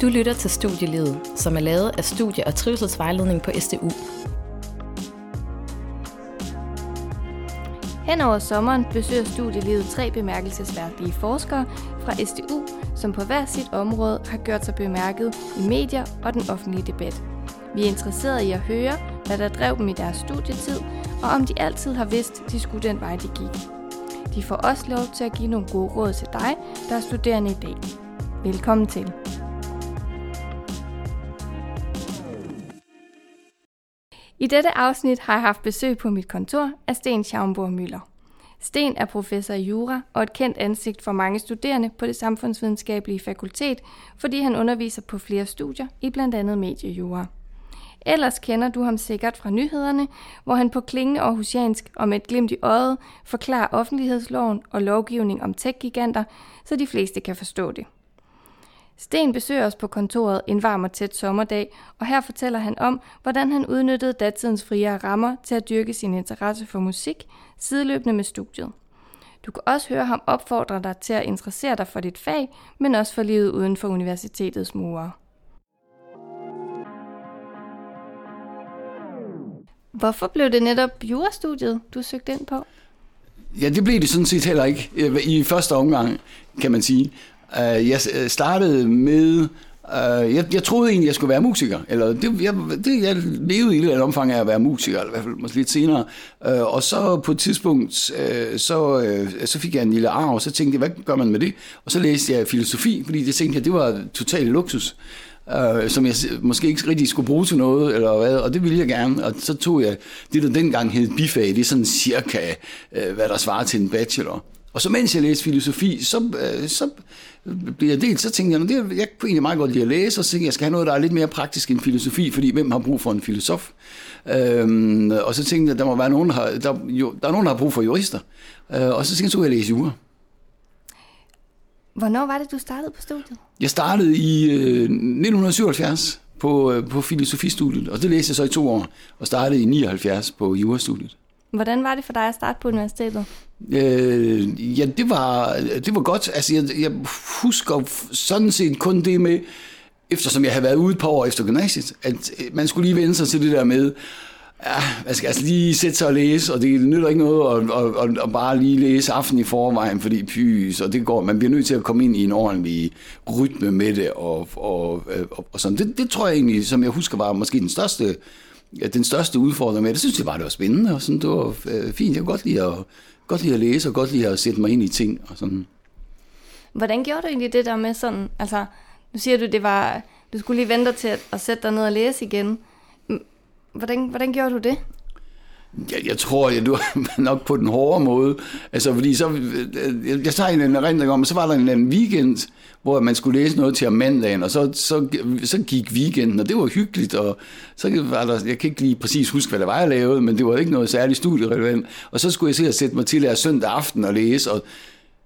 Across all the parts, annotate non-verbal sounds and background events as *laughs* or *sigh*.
Du lytter til Studielivet, som er lavet af Studie- og Trivselsvejledning på SDU. Hen over sommeren besøger Studielivet tre bemærkelsesværdige forskere fra SDU, som på hver sit område har gjort sig bemærket i medier og den offentlige debat. Vi er interesserede i at høre, hvad der drev dem i deres studietid, og om de altid har vidst, de skulle den vej, de gik. De får også lov til at give nogle gode råd til dig, der er studerende i dag. Velkommen til. I dette afsnit har jeg haft besøg på mit kontor af Sten Schaumburg Møller. Sten er professor i jura og et kendt ansigt for mange studerende på det samfundsvidenskabelige fakultet, fordi han underviser på flere studier i blandt andet mediejura. Ellers kender du ham sikkert fra nyhederne, hvor han på klingende aarhusiansk og med et glimt i øjet forklarer offentlighedsloven og lovgivning om tech-giganter, så de fleste kan forstå det. Sten besøger os på kontoret en varm og tæt sommerdag, og her fortæller han om, hvordan han udnyttede datidens friere rammer til at dyrke sin interesse for musik, sideløbende med studiet. Du kan også høre ham opfordre dig til at interessere dig for dit fag, men også for livet uden for universitetets mure. Hvorfor blev det netop jurastudiet, du søgte ind på? Ja, det blev det sådan set heller ikke øh, i første omgang, kan man sige. Øh, jeg øh, startede med Uh, jeg, jeg troede egentlig, jeg skulle være musiker. Eller det, jeg, det, jeg levede i et omfang af at være musiker, eller i hvert fald måske lidt senere. Uh, og så på et tidspunkt, uh, så, uh, så fik jeg en lille arv, og så tænkte jeg, hvad gør man med det? Og så læste jeg filosofi, fordi jeg tænkte, at det var total luksus Uh, som jeg måske ikke rigtig skulle bruge til noget, eller hvad, og det ville jeg gerne, og så tog jeg det, der dengang hed bifag, det er sådan cirka, uh, hvad der svarer til en bachelor. Og så mens jeg læste filosofi, så, øh, så blev jeg delt, så tænkte jeg, det, jeg kunne egentlig meget godt lide at læse, og så tænkte jeg, jeg skal have noget, der er lidt mere praktisk end filosofi, fordi hvem har brug for en filosof? Øhm, og så tænkte jeg, der må være nogen, der der, jo, der er nogen, der har brug for jurister. Øh, og så tænkte jeg, så jeg læse jura. Hvornår var det, du startede på studiet? Jeg startede i øh, 1977 på, øh, på filosofistudiet, og det læste jeg så i to år, og startede i 79 på jurastudiet. Hvordan var det for dig at starte på universitetet? Øh, ja, det var, det var godt. Altså, jeg, jeg husker sådan set kun det med, eftersom jeg havde været ude et par år efter gymnasiet, at øh, man skulle lige vende sig til det der med, Ja, man skal altså lige sætte sig og læse, og det nytter ikke noget at, at, at, at bare lige læse aften i forvejen, fordi pys, og det går, man bliver nødt til at komme ind i en ordentlig rytme med det, og, og, øh, og, og sådan. Det, det tror jeg egentlig, som jeg husker, var måske den største, ja, den største udfordring med det. synes jeg bare, det var spændende, og sådan, det var øh, fint. Jeg kunne godt lide, at, godt lide at læse, og godt lide at sætte mig ind i ting, og sådan. Hvordan gjorde du egentlig det der med sådan, altså, nu siger du, det var, du skulle lige vente til at, at sætte dig ned og læse igen, Hvordan, hvordan gjorde du det? Jeg, jeg tror, jeg du *laughs* nok på den hårde måde. Altså, fordi så, jeg, jeg tager en erindring om, så var der en anden weekend, hvor man skulle læse noget til om mandagen, og så, så, så gik weekenden, og det var hyggeligt, og så var der, jeg kan ikke lige præcis huske, hvad det var, jeg lavede, men det var ikke noget særligt studierelevant, og så skulle jeg se at sætte mig til at søndag aften og læse, og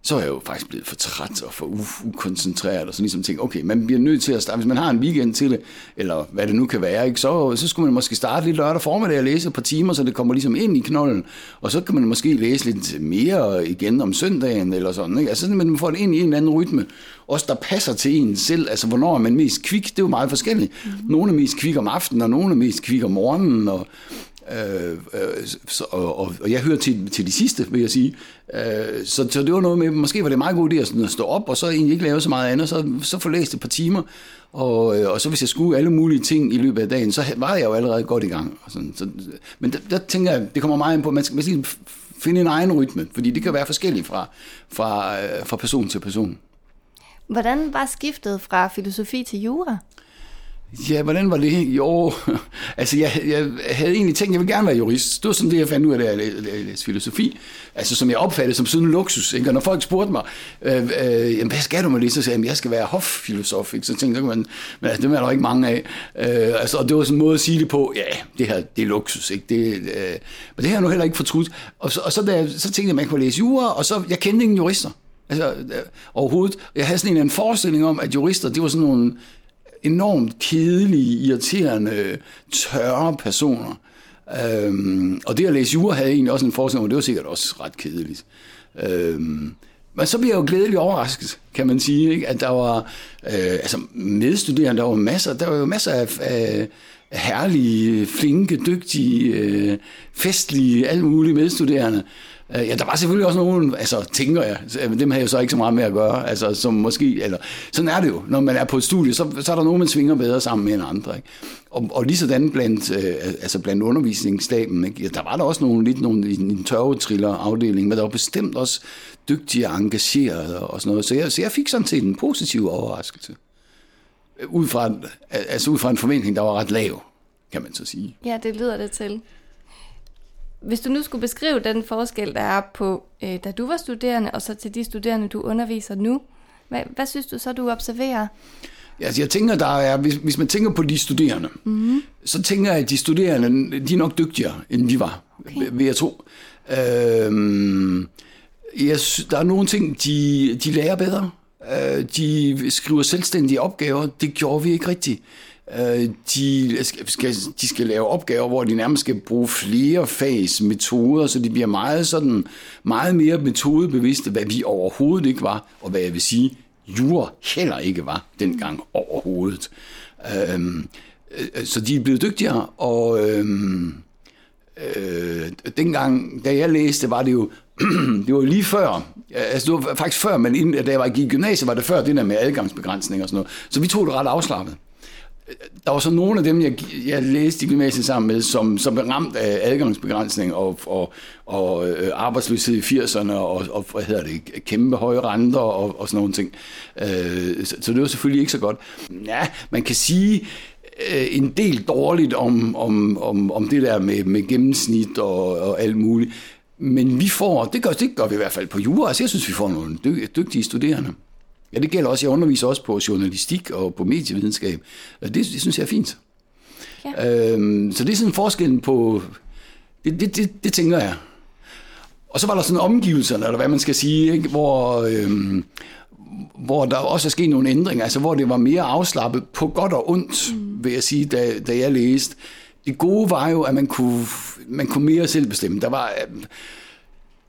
så er jeg jo faktisk blevet for træt og for ukoncentreret, og så ligesom tænke, okay, man bliver nødt til at starte, hvis man har en weekend til det, eller hvad det nu kan være, ikke, så, så skulle man måske starte lidt lørdag formiddag og læse et par timer, så det kommer ligesom ind i knolden, og så kan man måske læse lidt mere igen om søndagen, eller sådan, ikke? altså man får det ind i en eller anden rytme, også der passer til en selv, altså hvornår er man mest kvik, det er jo meget forskelligt. Mm-hmm. Nogle er mest kvik om aftenen, og nogle er mest kvik om morgenen, og, Øh, øh, så, og, og, jeg hører til, til de sidste, vil jeg sige. Øh, så, så det var noget med, måske var det meget god idé at, sådan, at stå op, og så egentlig ikke lave så meget andet, så, så få læst et par timer, og, øh, og så hvis jeg skulle alle mulige ting i løbet af dagen, så var jeg jo allerede godt i gang. Og sådan, så, men der, der tænker jeg, det kommer meget ind på, at man skal, man skal finde en egen rytme, fordi det kan være forskelligt fra, fra, øh, fra person til person. Hvordan var skiftet fra filosofi til jura? Ja, hvordan var det? Jo, *laughs* altså jeg, jeg havde egentlig tænkt, at jeg ville gerne være jurist. Det var sådan det, jeg fandt ud af, da jeg læste filosofi. Altså som jeg opfattede som sådan en luksus. Ikke? Og når folk spurgte mig, øh, øh, jamen, hvad skal du med det? Så sagde jeg, jeg skal være hoffilosof. Ikke? Så tænkte jeg, men, men altså, det er der ikke mange af. Øh, altså, og det var sådan en måde at sige det på, ja, det her, det er luksus. Ikke? Det, øh, men det har jeg nu heller ikke fortrudt. Og så, og så, da, så tænkte jeg, at man kunne læse jura, og så, jeg kendte ingen jurister. Altså, øh, overhovedet. Jeg havde sådan en, en forestilling om, at jurister, det var sådan nogle enormt kedelige, irriterende, tørre personer. Øhm, og det at læse jura havde egentlig også en forestilling om, det var sikkert også ret kedeligt. Øhm, men så bliver jeg jo glædeligt overrasket, kan man sige, ikke? at der var øh, altså medstuderende, der var masser, der var jo masser af, af herlige, flinke, dygtige, øh, festlige, alle mulige medstuderende. Øh, ja, der var selvfølgelig også nogen, altså tænker jeg, dem har jeg jo så ikke så meget med at gøre, altså som måske, eller sådan er det jo, når man er på et studie, så, så er der nogen, man svinger bedre sammen med end andre. Ikke? Og, og lige sådan blandt, øh, altså blandt undervisningsstaben, ikke? Ja, der var der også nogle, lidt nogle i en tørvetriller afdeling, men der var bestemt også dygtige og engagerede og sådan noget, så jeg, så jeg fik sådan set en positiv overraskelse øh, ud fra, altså ud fra en forventning, der var ret lav, kan man så sige. Ja, det lyder det til. Hvis du nu skulle beskrive den forskel, der er på, øh, da du var studerende, og så til de studerende, du underviser nu, hvad, hvad synes du så, du observerer? Ja, altså jeg tænker, der er, hvis, hvis man tænker på de studerende, mm-hmm. så tænker jeg, at de studerende, de er nok dygtigere, end vi var, okay. vil jeg tro. Øhm, jeg, der er nogle ting, de, de lærer bedre. Øh, de skriver selvstændige opgaver. Det gjorde vi ikke rigtigt. Øh, de skal, de skal lave opgaver, hvor de nærmest skal bruge flere fags metoder, så de bliver meget, sådan, meget mere metodebevidste, hvad vi overhovedet ikke var, og hvad jeg vil sige, jure heller ikke var dengang overhovedet. Øhm, øh, så de er blevet dygtigere, og øhm, øh, dengang, da jeg læste, var det jo *clears throat* det var lige før, altså det var faktisk før, men inden, da jeg var i gymnasiet, var det før det der med adgangsbegrænsning og sådan noget. Så vi tog det ret afslappet. Der var så nogle af dem, jeg, jeg læste i gymnasiet sammen med, som, som blev ramt af adgangsbegrænsning og, og, og øh, arbejdsløshed i 80'erne og, og hvad hedder det, kæmpe høje renter og, og sådan nogle ting. Øh, så, så det var selvfølgelig ikke så godt. Ja, man kan sige, øh, en del dårligt om, om, om, om det der med, med gennemsnit og, og alt muligt. Men vi får, det gør, det gør vi i hvert fald på jura, altså jeg synes, vi får nogle dygtige studerende. Ja, det gælder også, jeg underviser også på journalistik og på medievidenskab. Det, det synes jeg er fint. Ja. Øhm, så det er sådan forskellen på, det, det, det, det tænker jeg. Og så var der sådan omgivelserne, eller hvad man skal sige, ikke? Hvor, øhm, hvor der også er sket nogle ændringer, altså hvor det var mere afslappet på godt og ondt, mm. vil jeg sige, da, da jeg læste. Det gode var jo, at man kunne, man kunne mere selv bestemme. Der var,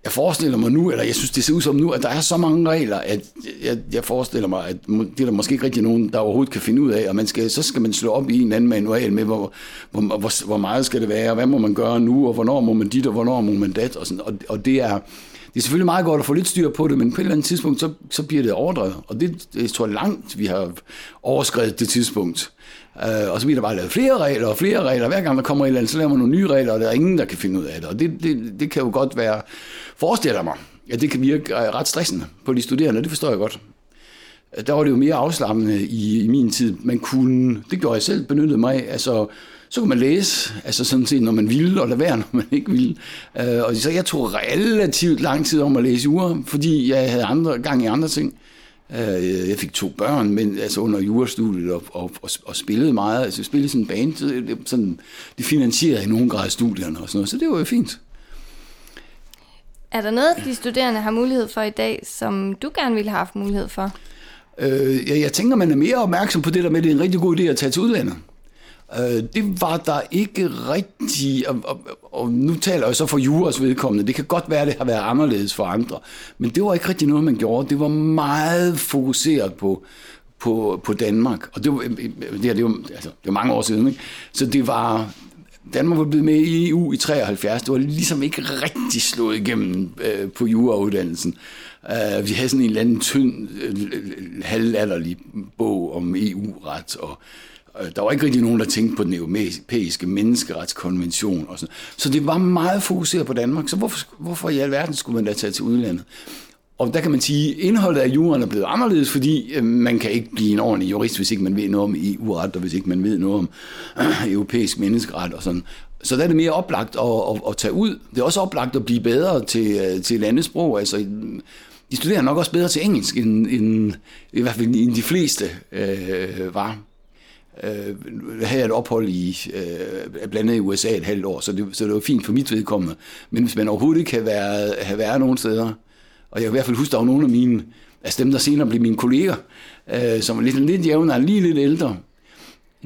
jeg forestiller mig nu, eller jeg synes, det ser ud som nu, at der er så mange regler, at jeg, jeg forestiller mig, at det er der måske ikke rigtig nogen, der overhovedet kan finde ud af, og man skal, så skal man slå op i en anden manual med, hvor, hvor, hvor, hvor meget skal det være, hvad må man gøre nu, og hvornår må man dit, og hvornår må man dat, og, sådan, og, og det er, det er selvfølgelig meget godt at få lidt styr på det, men på et eller andet tidspunkt, så, så bliver det overdrevet. Og det, det tror jeg langt, vi har overskrevet det tidspunkt. Uh, og så bliver der bare lavet flere regler og flere regler. Hver gang der kommer et eller andet, så laver man nogle nye regler, og der er ingen, der kan finde ud af det. Og det, det, det kan jo godt være, forestiller mig, at det kan virke øh, ret stressende på de studerende, det forstår jeg godt. Der var det jo mere afslappende i, i min tid. Man kunne, det gjorde jeg selv, benyttede mig af, altså så kunne man læse, altså sådan set, når man ville, og lade være, *laughs* når man ikke ville. Øh, og så jeg tog relativt lang tid om at læse uger, fordi jeg havde andre gang i andre ting. Øh, jeg fik to børn, men altså under jurastudiet og, og, og, og spillede meget. Altså jeg spillede sådan en band, så det, sådan, det finansierede i nogen grad studierne og sådan noget, så det var jo fint. Er der noget, de studerende har mulighed for i dag, som du gerne ville have haft mulighed for? Øh, ja, jeg tænker, man er mere opmærksom på det der med, at det er en rigtig god idé at tage til udlandet. Øh, det var der ikke rigtig, og, og, og nu taler jeg så for juras vedkommende, det kan godt være, at det har været anderledes for andre, men det var ikke rigtig noget, man gjorde. Det var meget fokuseret på, på, på Danmark, og det var, øh, øh, det, her, det, var, altså, det var mange år siden, ikke? så det var, Danmark var blevet med i EU i 73. Det var ligesom ikke rigtig slået igennem øh, på jurauddannelsen. Uh, vi havde sådan en eller anden tynd, øh, halvalderlig bog om EU-ret, og Øh, der var ikke rigtig nogen, der tænkte på den europæiske menneskeretskonvention. Og sådan. Så det var meget fokuseret på Danmark. Så hvorfor, hvorfor i alverden skulle man da tage til udlandet? Og der kan man sige, at indholdet af juraen er blevet anderledes, fordi øh, man kan ikke blive en ordentlig jurist, hvis ikke man ved noget om EU-ret, og hvis ikke man ved noget om øh, *clears throat* europæisk menneskeret og sådan. Så der er det mere oplagt at, at, at tage ud. Det er også oplagt at blive bedre til, øh, til landesprog. Altså, de studerer nok også bedre til engelsk, end, end i hvert fald end de fleste øh, var øh, havde jeg et ophold i, øh, blandt andet i USA et halvt år, så det, så det var fint for mit vedkommende. Men hvis man overhovedet ikke kan være, have været nogen steder, og jeg kan i hvert fald huske, der var nogle af mine, altså dem, der senere blev mine kolleger, øh, som var lidt, lidt jævnere, lige lidt ældre,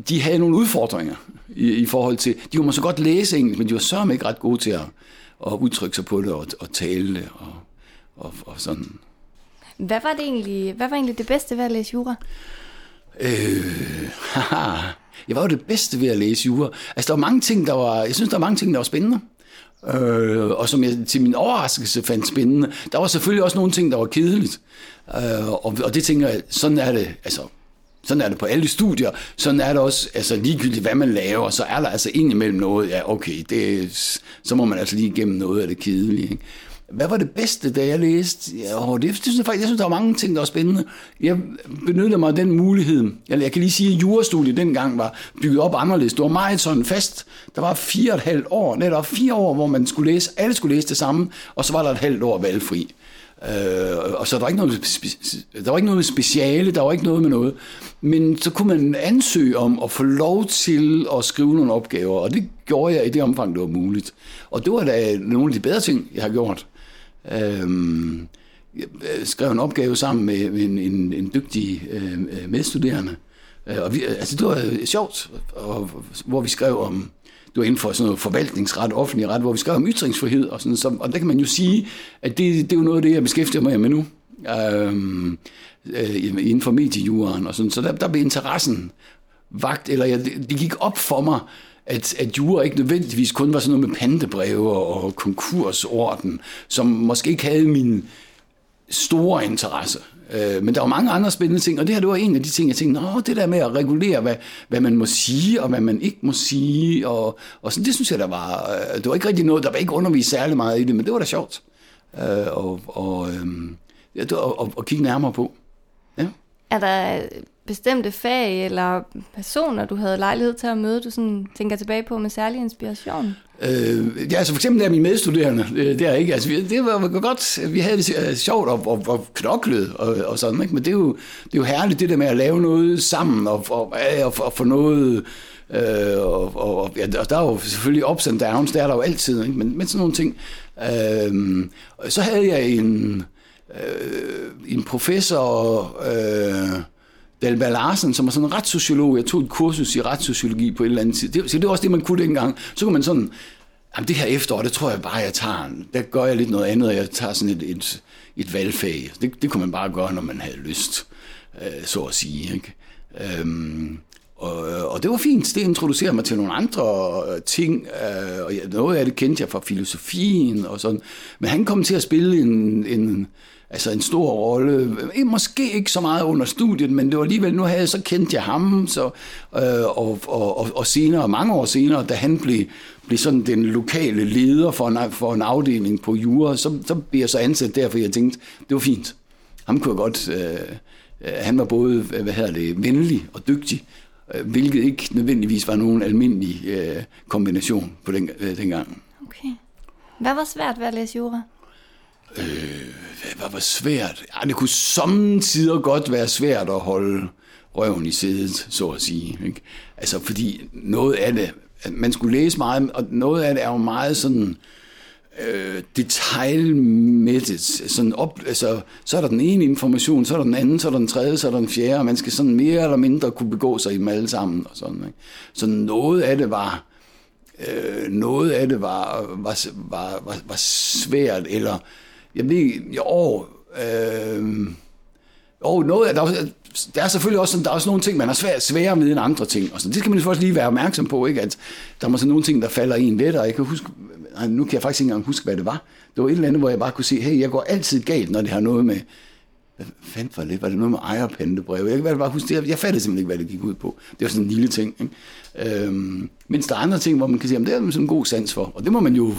de havde nogle udfordringer i, i forhold til, de kunne så godt læse engelsk, men de var sørme ikke ret gode til at, at udtrykke sig på det og, og tale det og, og, og sådan. Hvad var det egentlig, hvad var egentlig det bedste ved at læse jura? Øh, *laughs* haha. Jeg var jo det bedste ved at læse jura. Altså, der var mange ting, der var... Jeg synes, der var mange ting, der var spændende. Øh, og som jeg til min overraskelse fandt spændende. Der var selvfølgelig også nogle ting, der var kedeligt. Øh, og, og det tænker jeg, sådan er det, altså, sådan er det på alle studier. Sådan er det også, altså ligegyldigt hvad man laver, så er der altså indimellem noget, ja okay, det, så må man altså lige igennem noget af det kedelige. Ikke? Hvad var det bedste, da jeg læste? Ja, det, det synes jeg faktisk, jeg synes, der var mange ting, der var spændende. Jeg benyttede mig af den mulighed. Jeg, jeg kan lige sige, at jurastudiet dengang var bygget op anderledes. Det var meget sådan fast. Der var fire og et halvt år, netop fire år, hvor man skulle læse, alle skulle læse det samme, og så var der et halvt år valgfri. Øh, og så der var, ikke noget, der var ikke noget med speciale, der var ikke noget med noget. Men så kunne man ansøge om at få lov til at skrive nogle opgaver, og det gjorde jeg i det omfang, det var muligt. Og det var da nogle af de bedre ting, jeg har gjort. Øhm, jeg skrev en opgave sammen med en, en, en dygtig øh, medstuderende. Øh, og vi, altså, det var øh, sjovt, og, hvor vi skrev om, det var inden for sådan noget forvaltningsret, offentlig ret, hvor vi skrev om ytringsfrihed, og, sådan, så, og der kan man jo sige, at det, det er jo noget af det, jeg beskæftiger mig med nu, øhm, øh, inden for mediejuren, og sådan, så der, der blev interessen vagt, eller jeg, det gik op for mig, at, at jura ikke nødvendigvis kun var sådan noget med pandebreve og konkursorden, som måske ikke havde min store interesse. Øh, men der var mange andre spændende ting, og det her det var en af de ting, jeg tænkte, Nå, det der med at regulere, hvad, hvad man må sige, og hvad man ikke må sige, og, og sådan, det synes jeg, der var, øh, det var ikke rigtig noget, der var ikke undervist særlig meget i det, men det var da sjovt. Øh, og, og, øh, ja, og, og kigge nærmere på. Ja. Er der bestemte fag eller personer, du havde lejlighed til at møde, du sådan tænker tilbage på med særlig inspiration? Øh, ja, altså for eksempel der mine medstuderende, øh, der, er ikke, altså det var godt, vi havde det øh, sjovt og, og, og knoklet og, og sådan, ikke? men det er, jo, det er jo herligt det der med at lave noget sammen og, og, og, og få noget, øh, og, og, ja, og der er jo selvfølgelig ups and downs, der er der jo altid, ikke? Men, men sådan nogle ting. Øh, så havde jeg en, øh, en professor, øh, Dalba Larsen, som var sådan en retssociolog. Jeg tog et kursus i retssociologi på et eller andet tid. Det, så det var også det, man kunne dengang. Så kunne man sådan, jamen det her efterår, det tror jeg bare, jeg tager. Der gør jeg lidt noget andet, og jeg tager sådan et, et, et valgfag. Det, det kunne man bare gøre, når man havde lyst, øh, så at sige. Ikke? Øhm, og, og det var fint. Det introducerede mig til nogle andre øh, ting, øh, og noget af det kendte jeg fra filosofien og sådan. Men han kom til at spille en, en altså en stor rolle. Eh, måske ikke så meget under studiet, men det var alligevel, nu havde jeg så kendt jeg ham, så, øh, og, og, og, og senere, mange år senere, da han blev, blev sådan den lokale leder for en, for en afdeling på Jura, så, så blev jeg så ansat der, for jeg tænkte, det var fint. Ham kunne jeg godt, øh, øh han var både, øh, hvad hedder det, venlig og dygtig, øh, hvilket ikke nødvendigvis var nogen almindelig øh, kombination på den, øh, dengang. Okay. Hvad var svært ved at læse jura? Øh, hvad var svært? Ja, det kunne samtidig godt være svært at holde røven i sædet, så at sige. Ikke? Altså, fordi noget af det, man skulle læse meget, og noget af det er jo meget sådan øh, detaljmættet. Sådan op, altså, så er der den ene information, så er der den anden, så er der den tredje, så er der den fjerde, og man skal sådan mere eller mindre kunne begå sig i dem alle sammen. Og sådan, ikke? Så noget af det var, øh, noget af det var, var, var, var, var svært, eller øh, Jamen, det, jo, øh, og noget, der, der er selvfølgelig også sådan, der er også nogle ting, man har svært, sværere med end andre ting. Og så, det skal man selvfølgelig lige være opmærksom på, ikke? at der er sådan nogle ting, der falder en lettere. Jeg kan huske, nu kan jeg faktisk ikke engang huske, hvad det var. Det var et eller andet, hvor jeg bare kunne se, hey, jeg går altid galt, når det har noget med, hvad fanden var det? Var det noget med ejerpantebrev? Jeg kan bare huske det. Jeg fattede simpelthen ikke, hvad det gik ud på. Det var sådan en lille ting. Ikke? Øhm, mens der er andre ting, hvor man kan sige, at det er man sådan en god sans for. Og det må man jo,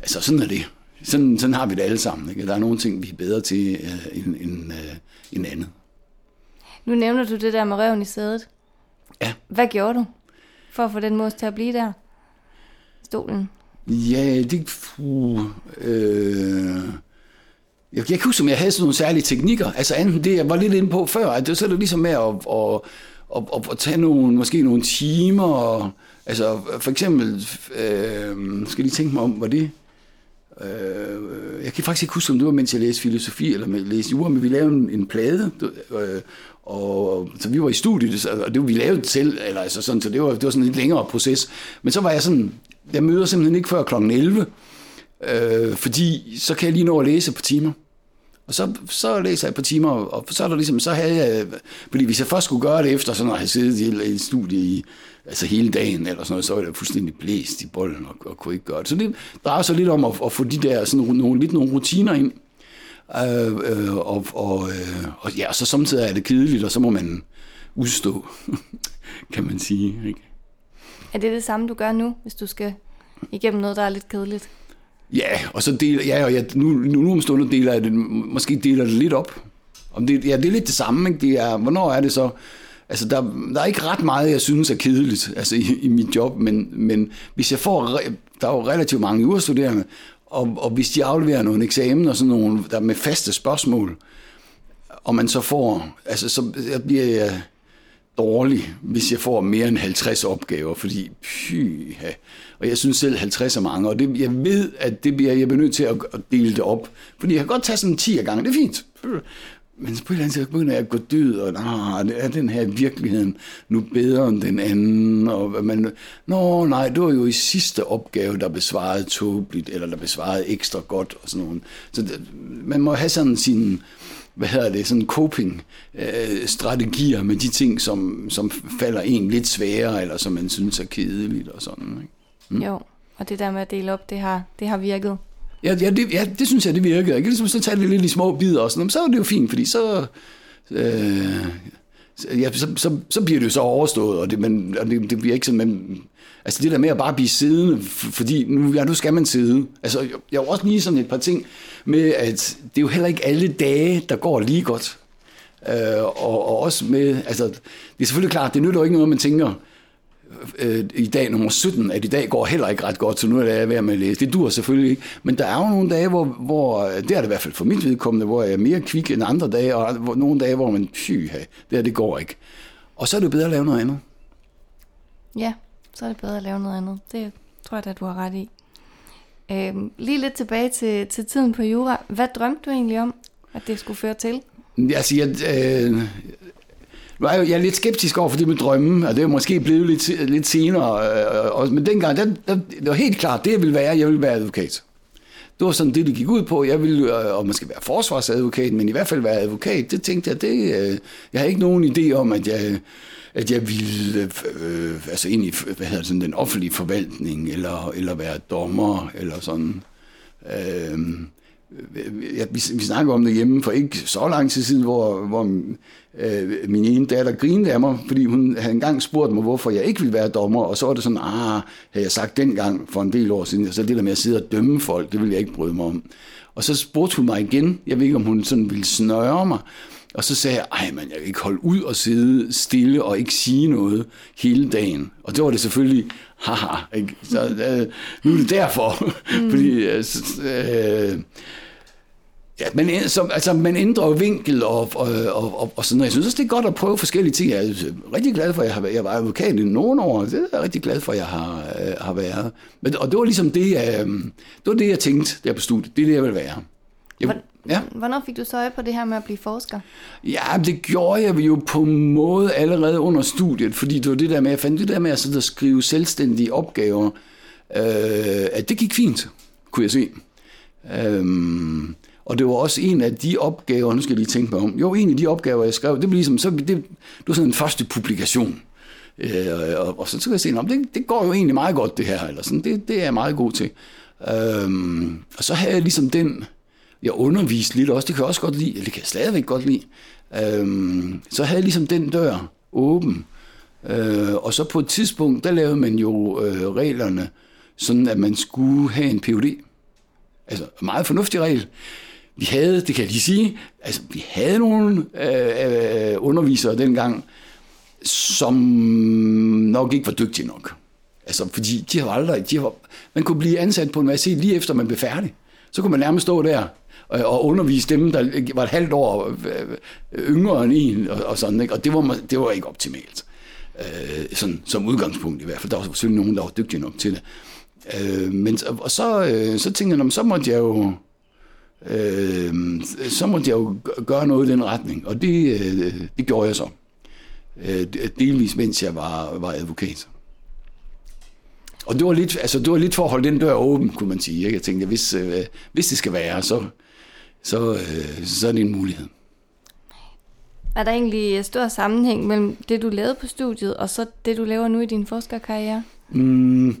altså sådan er det sådan, sådan har vi det alle sammen. Ikke? Der er nogle ting, vi er bedre til øh, end, end, øh, end andet. Nu nævner du det der med røven i sædet. Ja. Hvad gjorde du for at få den mos til at blive der? Stolen. Ja, det... Uh, øh, jeg kan ikke huske, om jeg havde sådan nogle særlige teknikker. Altså enten det, jeg var lidt inde på før, at det så er det ligesom med at, at, at, at, at tage nogle, måske nogle timer. Og, altså for eksempel, øh, skal lige tænke mig om, var det Øh, øh, jeg kan faktisk ikke huske, om det var, mens jeg læste filosofi eller læste jura, men vi lavede en, en plade, øh, og så vi var i studiet, og det var, vi lavede selv, eller altså sådan, så det var, det var sådan en lidt længere proces. Men så var jeg sådan, jeg møder simpelthen ikke før kl. 11, øh, fordi så kan jeg lige nå at læse på timer. Og så, så læser jeg et par timer, og så er der ligesom, så havde jeg, fordi hvis jeg først skulle gøre det efter sådan at have siddet i et studie i, altså hele dagen eller sådan noget, så var jeg fuldstændig blæst i bolden og, og kunne ikke gøre det. Så det drejer sig lidt om at, at få de der sådan nogle, lidt nogle rutiner ind. Øh, øh, og, og, øh, og ja, så samtidig er det kedeligt, og så må man udstå, *laughs* kan man sige. Ikke? Er det det samme, du gør nu, hvis du skal igennem noget, der er lidt kedeligt? Ja, og så deler, ja, og jeg, nu, nu, nu om stunden deler jeg det, måske deler det lidt op. Om det, ja, det er lidt det samme, ikke? Det er, hvornår er det så? Altså, der, der er ikke ret meget, jeg synes er kedeligt altså, i, i mit job, men, men hvis jeg får, der er jo relativt mange jurastuderende, og, og hvis de afleverer nogle eksamen og sådan nogle, der med faste spørgsmål, og man så får, altså så jeg bliver jeg dårlig, hvis jeg får mere end 50 opgaver, fordi pyha, og jeg synes selv 50 er mange, og det, jeg ved, at det bliver, jeg bliver nødt til at, at dele det op, fordi jeg kan godt tage sådan 10 gange, det er fint, men på et eller andet tidspunkt begynder jeg at gå død, og nah, er den her virkeligheden nu bedre end den anden? Og man, Nå nej, det var jo i sidste opgave, der besvarede tåbeligt, eller der besvarede ekstra godt, og sådan noget. Så det, man må have sådan sin, hvad hedder det, sådan coping-strategier øh, med de ting, som, som falder en lidt sværere, eller som man synes er kedeligt og sådan. Ikke? Mm. Jo, og det der med at dele op, det har, det har virket. Ja, ja, det, ja, det synes jeg, det virker. Ikke? Ligesom så tager det lidt i små bidder og sådan, så er det jo fint, fordi så... Øh, ja, så, så, så bliver det jo så overstået, og det, men, og det, det bliver ikke sådan, men, altså det der med at bare blive siddende, fordi nu, ja, nu skal man sidde. Altså, jeg, jeg har også lige sådan et par ting med, at det er jo heller ikke alle dage, der går lige godt. Øh, og, og også med, altså, det er selvfølgelig klart, det nytter jo ikke noget, man tænker, øh, i dag nummer 17, at i dag går heller ikke ret godt, så nu er jeg ved med at læse. Det dur selvfølgelig ikke. Men der er jo nogle dage, hvor, hvor det er det i hvert fald for mit vedkommende, hvor jeg er mere kvik end andre dage, og hvor, nogle dage, hvor man, fy, det her, det går ikke. Og så er det bedre at lave noget andet. Ja, så er det bedre at lave noget andet. Det tror jeg at du har ret i. Øhm, lige lidt tilbage til, til tiden på Jura. Hvad drømte du egentlig om, at det skulle føre til? Altså, jeg, øh, nu er jeg, jeg er lidt skeptisk over for det med drømme, og det er måske blevet lidt, lidt senere. Øh, øh og, men dengang, der, der, det var helt klart, det jeg ville være, jeg ville være advokat. Det var sådan det, det gik ud på. Jeg ville, øh, og man skal være forsvarsadvokat, men i hvert fald være advokat. Det tænkte jeg, det, øh, jeg har ikke nogen idé om, at jeg, at jeg ville øh, altså ind i hvad hedder det, sådan, den offentlige forvaltning, eller, eller være dommer, eller sådan. Øh, ja, vi, vi snakker om det hjemme for ikke så lang tid siden, hvor, hvor øh, min ene datter grinede af mig, fordi hun havde engang spurgt mig, hvorfor jeg ikke ville være dommer, og så var det sådan, ah, havde jeg sagt dengang for en del år siden, så det der med at sidde og dømme folk, det ville jeg ikke bryde mig om. Og så spurgte hun mig igen, jeg ved ikke, om hun sådan ville snøre mig, og så sagde jeg, ej man, jeg kan ikke holde ud og sidde stille og ikke sige noget hele dagen. Og det var det selvfølgelig, haha, ikke? Så øh, nu er det derfor. *laughs* Mm. Fordi, øh, øh, Ja, men så, altså, man ændrer vinkel og, og, og, og, og sådan noget. Jeg synes også, det er godt at prøve forskellige ting. Jeg er rigtig glad for, at jeg, har, jeg var advokat i nogle år. Det er jeg rigtig glad for, at jeg har, øh, har været. Men, og det var ligesom det, øh, det, var det, jeg tænkte der på studiet. Det er det, jeg vil være. Jeg, ja. Hvornår fik du så øje på det her med at blive forsker? Ja, det gjorde jeg jo på en måde allerede under studiet, fordi det var det der med, jeg fandt det der med at, sidde og skrive selvstændige opgaver, øh, at det gik fint, kunne jeg se. Øh, og det var også en af de opgaver, nu skal jeg lige tænke mig om, jo, en af de opgaver, jeg skrev, det blev ligesom, så, det, det var sådan en første publikation. Øh, og, og så, så kan jeg se, det, det går jo egentlig meget godt det her, eller sådan, det, det er jeg meget god til. Øhm, og så havde jeg ligesom den, jeg underviste lidt også, det kan jeg også godt lide, eller det kan jeg stadigvæk godt lide. Øhm, så havde jeg ligesom den dør åben. Øh, og så på et tidspunkt, der lavede man jo øh, reglerne, sådan at man skulle have en PhD. Altså, meget fornuftig regel vi havde, det kan jeg lige sige, altså vi havde nogle øh, øh, undervisere dengang, som nok ikke var dygtige nok. Altså, fordi de har aldrig, de har, man kunne blive ansat på universitet lige efter man blev færdig. Så kunne man nærmest stå der og, og undervise dem, der var et halvt år øh, yngre end en, og, og sådan, ikke? og det var, det var ikke optimalt. Øh, sådan, som udgangspunkt i hvert fald. Der var selvfølgelig nogen, der var dygtige nok til det. Øh, men, og så, øh, så tænkte jeg, så måtte jeg jo øh, så måtte jeg jo gøre noget i den retning, og det, øh, det gjorde jeg så. Øh, delvis mens jeg var, var advokat. Og det var, lidt, altså, det var lidt for at holde den dør åben, kunne man sige. Ikke? Jeg tænkte, hvis, øh, hvis det skal være, så, så, øh, så er det en mulighed. Er der egentlig stor sammenhæng mellem det, du lavede på studiet, og så det, du laver nu i din forskerkarriere? Mm,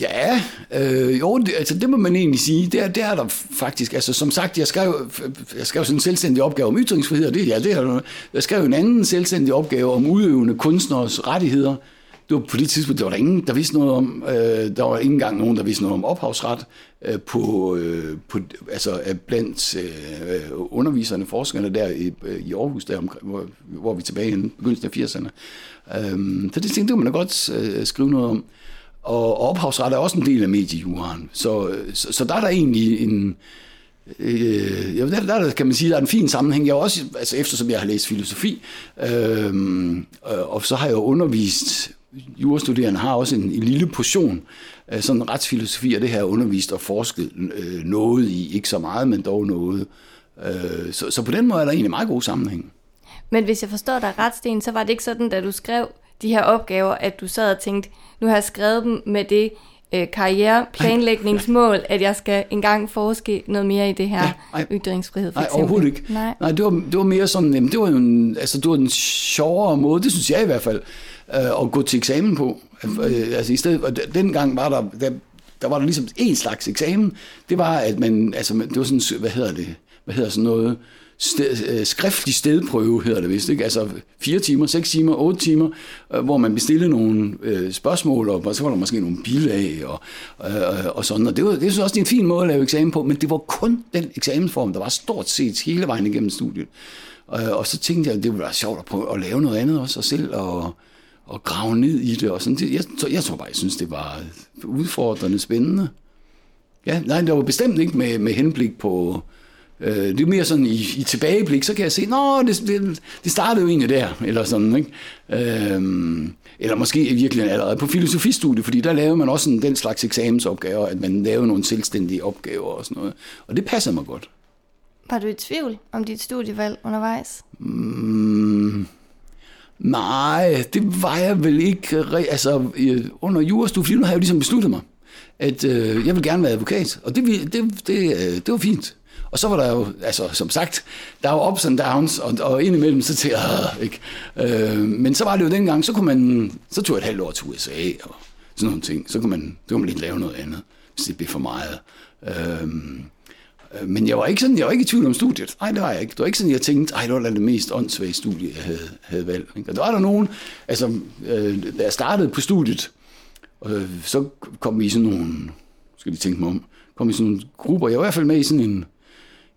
ja, øh, jo, det, altså det må man egentlig sige. Det er, det er der faktisk. Altså som sagt, jeg skrev, jeg skrev sådan en selvstændig opgave om ytringsfrihed, og det, ja, det er, jeg skrev en anden selvstændig opgave om udøvende kunstners rettigheder, det var på det tidspunkt, der var der ingen, der vidste noget om, øh, der var ikke engang nogen, der vidste noget om ophavsret øh, på, øh, på, altså blandt øh, underviserne, forskerne der i, øh, i Aarhus, der, hvor, hvor vi er tilbage i begyndelsen af 80'erne. Øh, så det tænkte det man da godt øh, skrive noget om og ophavsret er også en del af mediejuraen. Så, så, så der er der egentlig en, Øh, ja, der, der kan man sige, der er en fin sammenhæng. Jeg også, altså eftersom jeg har læst filosofi, øhm, øh, og så har jeg undervist jurastuderende har også en, en lille portion af sådan retsfilosofi, og det her undervist og forsket øh, noget i. Ikke så meget, men dog noget. Øh, så, så på den måde er der egentlig meget god sammenhæng. Men hvis jeg forstår dig ret, Sten, så var det ikke sådan, da du skrev de her opgaver, at du sad og tænkte, nu har jeg skrevet dem med det øh, karriereplanlægningsmål, at jeg skal engang forske noget mere i det her ja, ej, ytringsfrihed. For nej, overhovedet ikke. Nej, nej det, var, det var mere sådan, jamen, det var en, altså, det var en sjovere måde, det synes jeg i hvert fald, øh, at gå til eksamen på. Øh, altså i stedet, og dengang var der, der, der var der ligesom en slags eksamen. Det var, at man, altså det var sådan, hvad hedder det, hvad hedder sådan noget, sted, øh, skriftlig stedprøve, hedder det vist, ikke? Altså fire timer, seks timer, otte timer, øh, hvor man bestiller nogle øh, spørgsmål, og så var der måske nogle bilag og, øh, og sådan. Og det, var, det synes også, det er en fin måde at lave eksamen på, men det var kun den eksamensform, der var stort set hele vejen igennem studiet. Og, og så tænkte jeg, at det ville være sjovt at prøve at lave noget andet også, og selv og, og grave ned i det. Og sådan. Jeg, jeg tror bare, jeg synes, det var udfordrende spændende. Ja, nej, det var bestemt ikke med, med henblik på... Øh, det er mere sådan i, i tilbageblik, så kan jeg se, nå, det, det, det startede jo egentlig der, eller sådan, ikke? Øh, eller måske i virkeligheden allerede på filosofistudiet, fordi der lavede man også sådan, den slags eksamensopgaver, at man lavede nogle selvstændige opgaver og sådan noget. Og det passer mig godt. Var du i tvivl om dit studievalg undervejs? Mm, Nej, det var jeg vel ikke. Altså, under jurastudiet, fordi nu har jeg jo ligesom besluttet mig, at øh, jeg vil gerne være advokat. Og det, det, det, øh, det var fint. Og så var der jo, altså som sagt, der var ups and downs, og, og indimellem så til, øh, ikke? Øh, men så var det jo dengang, så kunne man, så tog jeg et halvt år til USA og sådan nogle ting. Så kunne man, så kunne man lige lave noget andet, hvis det blev for meget. Øhm, øh, men jeg var ikke sådan, jeg var ikke i tvivl om studiet. Nej, det var jeg ikke. Det var ikke sådan, jeg tænkte, ej, det var det mest åndssvage studie, jeg havde, havde valgt. Og der var der nogen, altså, øh, da jeg startede på studiet, øh, så kom vi i sådan nogle, skal vi tænke mig om, kom i sådan nogle grupper. Jeg var i hvert fald med i sådan en,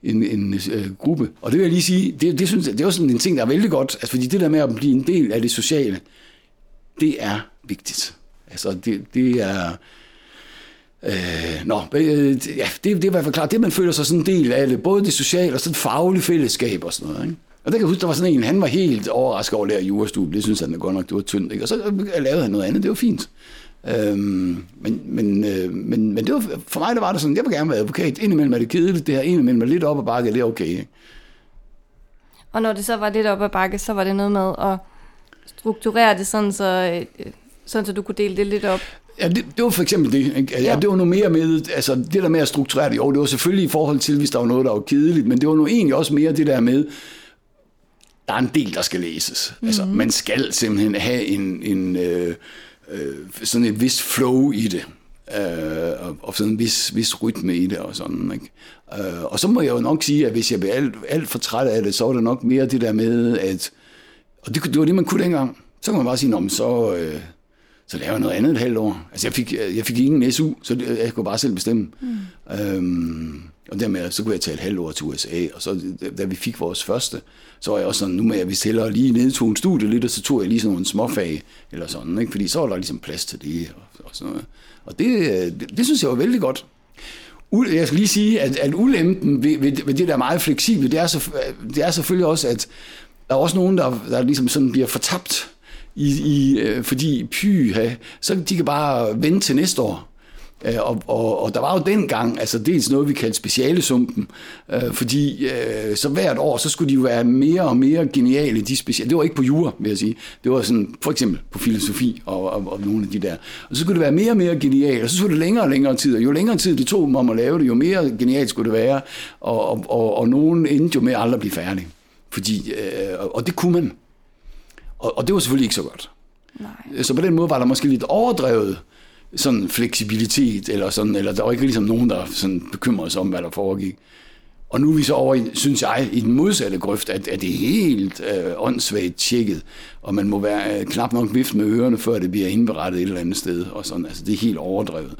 en, en øh, gruppe. Og det vil jeg lige sige, det, det, synes det det var sådan en ting, der er vældig godt, altså, fordi det der med at blive en del af det sociale, det er vigtigt. Altså, det, det er Øh, nå, øh, ja, det, det er i hvert fald klart, det man føler sig sådan en del af det, både det sociale og sådan faglige fællesskab og sådan noget. Ikke? Og der kan jeg huske, der var sådan en, han var helt overrasket over at lære jurastudie, det synes han godt nok, det var tyndt, ikke? og så lavede han noget andet, det var fint. Øhm, men, men, øh, men, men det var, for mig der var det sådan, jeg vil gerne være advokat, indimellem er det kedeligt, det her indimellem er lidt op ad bakke, det er okay. Ikke? Og når det så var lidt op ad bakke, så var det noget med at strukturere det sådan, så, øh, sådan så du kunne dele det lidt op? Ja, det, det var for eksempel det. Ikke? Ja, ja. det var noget mere med, altså det der med at strukturere det, jo, det var selvfølgelig i forhold til, hvis der var noget, der var kedeligt, men det var nu egentlig også mere det der med, der er en del, der skal læses. Mm-hmm. Altså, man skal simpelthen have en, en øh, øh, sådan et vist flow i det. Øh, og, og sådan en vis, vis rytme i det og sådan, ikke? Øh, og så må jeg jo nok sige, at hvis jeg blev alt, alt for træt af det, så var det nok mere det der med, at, og det, det var det, man kunne dengang, så kan man bare sige, så, øh, så laver jeg noget andet et halvt år. Altså jeg fik, jeg fik ingen SU, så jeg kunne bare selv bestemme. Mm. Øhm, og dermed så kunne jeg tage et halvt år til USA, og så da vi fik vores første, så var jeg også sådan, nu med jeg vist hellere lige nedtog en studie lidt, og så tog jeg lige sådan nogle småfag, eller sådan, ikke? fordi så var der ligesom plads til det, og, og sådan noget. Og det, det, det synes jeg var vældig godt. Jeg skal lige sige, at, at ulempen ved, ved, ved det der meget fleksible, det er, så, det er selvfølgelig også, at der er også nogen, der, der ligesom sådan bliver fortabt i, i, øh, fordi py, så de kan bare vente til næste år. Øh, og, og, og der var jo dengang, altså dels noget, vi kaldte specialesumpen, øh, fordi øh, så hvert år, så skulle de jo være mere og mere geniale, de speciale. Det var ikke på jura, vil jeg sige. Det var sådan, for eksempel på filosofi og, og, og nogle af de der. Og så skulle det være mere og mere genialt, og så skulle det længere og længere tid, og jo længere tid det tog dem om at lave det, jo mere genialt skulle det være, og, og, og, og nogen endte jo med aldrig at blive færdige. Fordi, øh, og det kunne man. Og, og det var selvfølgelig ikke så godt. Nej. Så på den måde var der måske lidt overdrevet sådan fleksibilitet, eller, sådan, eller der var ikke ligesom nogen, der sådan bekymrede sig om, hvad der foregik. Og nu er vi så over, i, synes jeg, i den modsatte grøft, at, at det er helt øh, åndssvagt tjekket, og man må være øh, knap nok vift med ørerne, før det bliver indberettet et eller andet sted. Og sådan. Altså, det er helt overdrevet.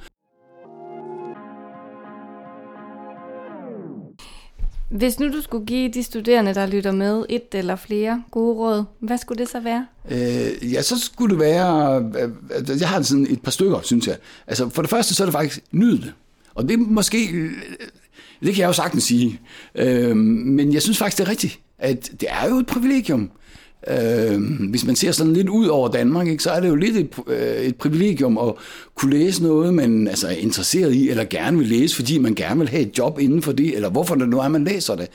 Hvis nu du skulle give de studerende, der lytter med, et eller flere gode råd, hvad skulle det så være? Øh, ja, så skulle det være... Øh, øh, jeg har sådan et par stykker, synes jeg. Altså, for det første, så er det faktisk nydende. Og det er måske... Øh, det kan jeg jo sagtens sige. Øh, men jeg synes faktisk, det er rigtigt, at det er jo et privilegium. Øh, hvis man ser sådan lidt ud over Danmark, ikke, så er det jo lidt et, øh, et privilegium at kunne læse noget, man altså, er interesseret i, eller gerne vil læse, fordi man gerne vil have et job inden for det, eller hvorfor det nu er, man læser det.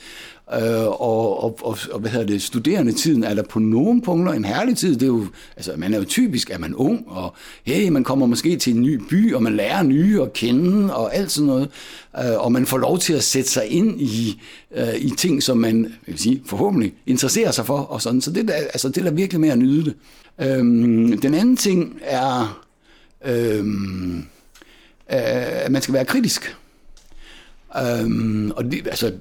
Øh, og, og, og, og hvad hedder det, studerende tiden er der på nogle punkter en herlig tid. Det er jo, altså, man er jo typisk, at man ung, og hey, man kommer måske til en ny by, og man lærer nye at kende, og alt sådan noget. Øh, og man får lov til at sætte sig ind i, øh, i ting, som man jeg vil sige, forhåbentlig interesserer sig for, og sådan. Så det er, altså, det der virkelig med at nyde det. Øhm, den anden ting er, øhm, øh, at man skal være kritisk. Øhm, og det, altså,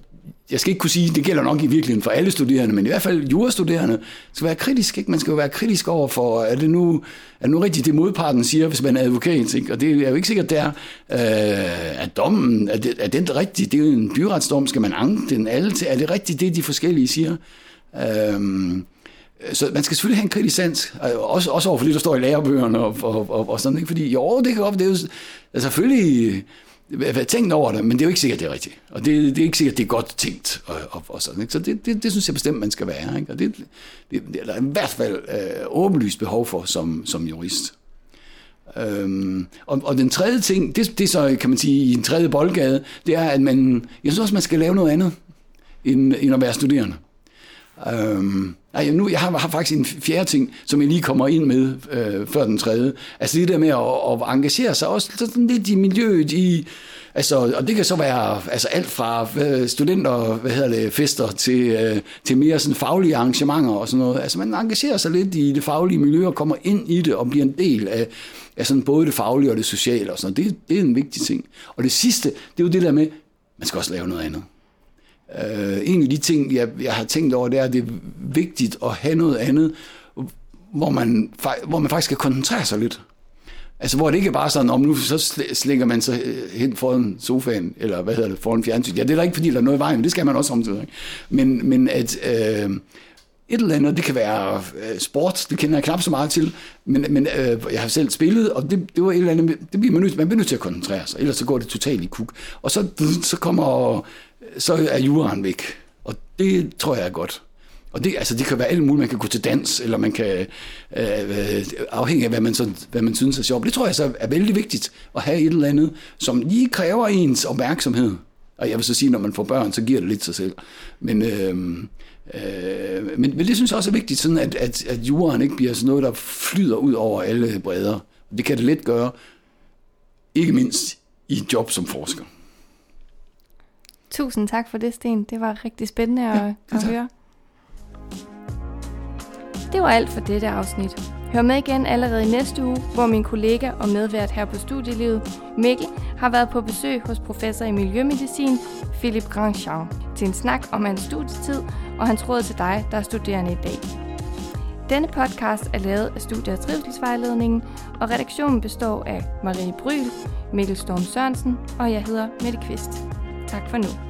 jeg skal ikke kunne sige, det gælder nok i virkeligheden for alle studerende, men i hvert fald jurastuderende skal være kritisk. Ikke? Man skal jo være kritisk over for, er det nu, er det nu rigtigt, det modparten siger, hvis man er advokat? Ikke? Og det er jo ikke sikkert, der øh, at dommen, er, det, er den rigtige, Det er jo en byretsdom, skal man anke den alle til? Er det rigtigt, det de forskellige siger? Øh, så man skal selvfølgelig have en kritisk sans, øh, også, også over for det, der står i lærebøgerne og, og, og, og sådan, ikke? fordi jo, det kan godt, det er jo altså, selvfølgelig tænkt over det, men det er jo ikke sikkert, det er rigtigt. Og det, det er ikke sikkert, det er godt tænkt. Og, og, og sådan, ikke? Så det, det, det, synes jeg bestemt, man skal være. Ikke? Og det, det, det er der i hvert fald øh, åbenlyst behov for som, som jurist. Øhm, og, og den tredje ting, det, det er så, kan man sige, i en tredje boldgade, det er, at man, jeg synes også, man skal lave noget andet, end, end at være studerende. Øhm, nej, nu, jeg har, har faktisk en fjerde ting, som jeg lige kommer ind med øh, før den tredje. Altså det der med at, at engagere sig også sådan lidt i miljøet, i, altså, og det kan så være altså alt fra øh, studenter, hvad hedder det, fester til, øh, til mere sådan faglige arrangementer og sådan noget. Altså man engagerer sig lidt i det faglige miljø og kommer ind i det og bliver en del af, af sådan både det faglige og det sociale og sådan noget. Det, det er en vigtig ting. Og det sidste, det er jo det der med, man skal også lave noget andet. Øh, en af de ting, jeg, jeg har tænkt over, det er, at det er vigtigt at have noget andet, hvor man, hvor man faktisk kan koncentrere sig lidt. Altså, hvor det ikke er bare sådan, om nu så slinger man sig øh, hen foran sofaen, eller hvad hedder det, foran fjernsynet. Ja, det er da ikke, fordi der er noget i vejen, men det skal man også samtidig. Men, men at øh, et eller andet, det kan være øh, sport, det kender jeg knap så meget til, men, men øh, jeg har selv spillet, og det, det var et eller andet, det bliver man, nødt, man bliver nødt til at koncentrere sig, ellers så går det totalt i kuk. Og så, så kommer så er juraen væk. Og det tror jeg er godt. Og det, altså, det kan være alt muligt. Man kan gå til dans, eller man kan, øh, øh afhænge af, hvad man, så, hvad man synes er sjovt. Det tror jeg så er vældig vigtigt, at have et eller andet, som lige kræver ens opmærksomhed. Og jeg vil så sige, når man får børn, så giver det lidt sig selv. Men, øh, øh, men, men det synes jeg også er vigtigt, sådan at, at, at juraen ikke bliver sådan noget, der flyder ud over alle bredder. Det kan det let gøre, ikke mindst i et job som forsker. Tusind tak for det, Sten. Det var rigtig spændende at, ja, at høre. Det var alt for dette afsnit. Hør med igen allerede i næste uge, hvor min kollega og medvært her på studielivet, Mikkel, har været på besøg hos professor i Miljømedicin, Philip Grandchamp, til en snak om hans studietid og hans råd til dig, der er studerende i dag. Denne podcast er lavet af Studie- og Trivselsvejledningen, og redaktionen består af Marie Bryl, Mikkel Storm Sørensen og jeg hedder Mette Kvist. Tak for nu.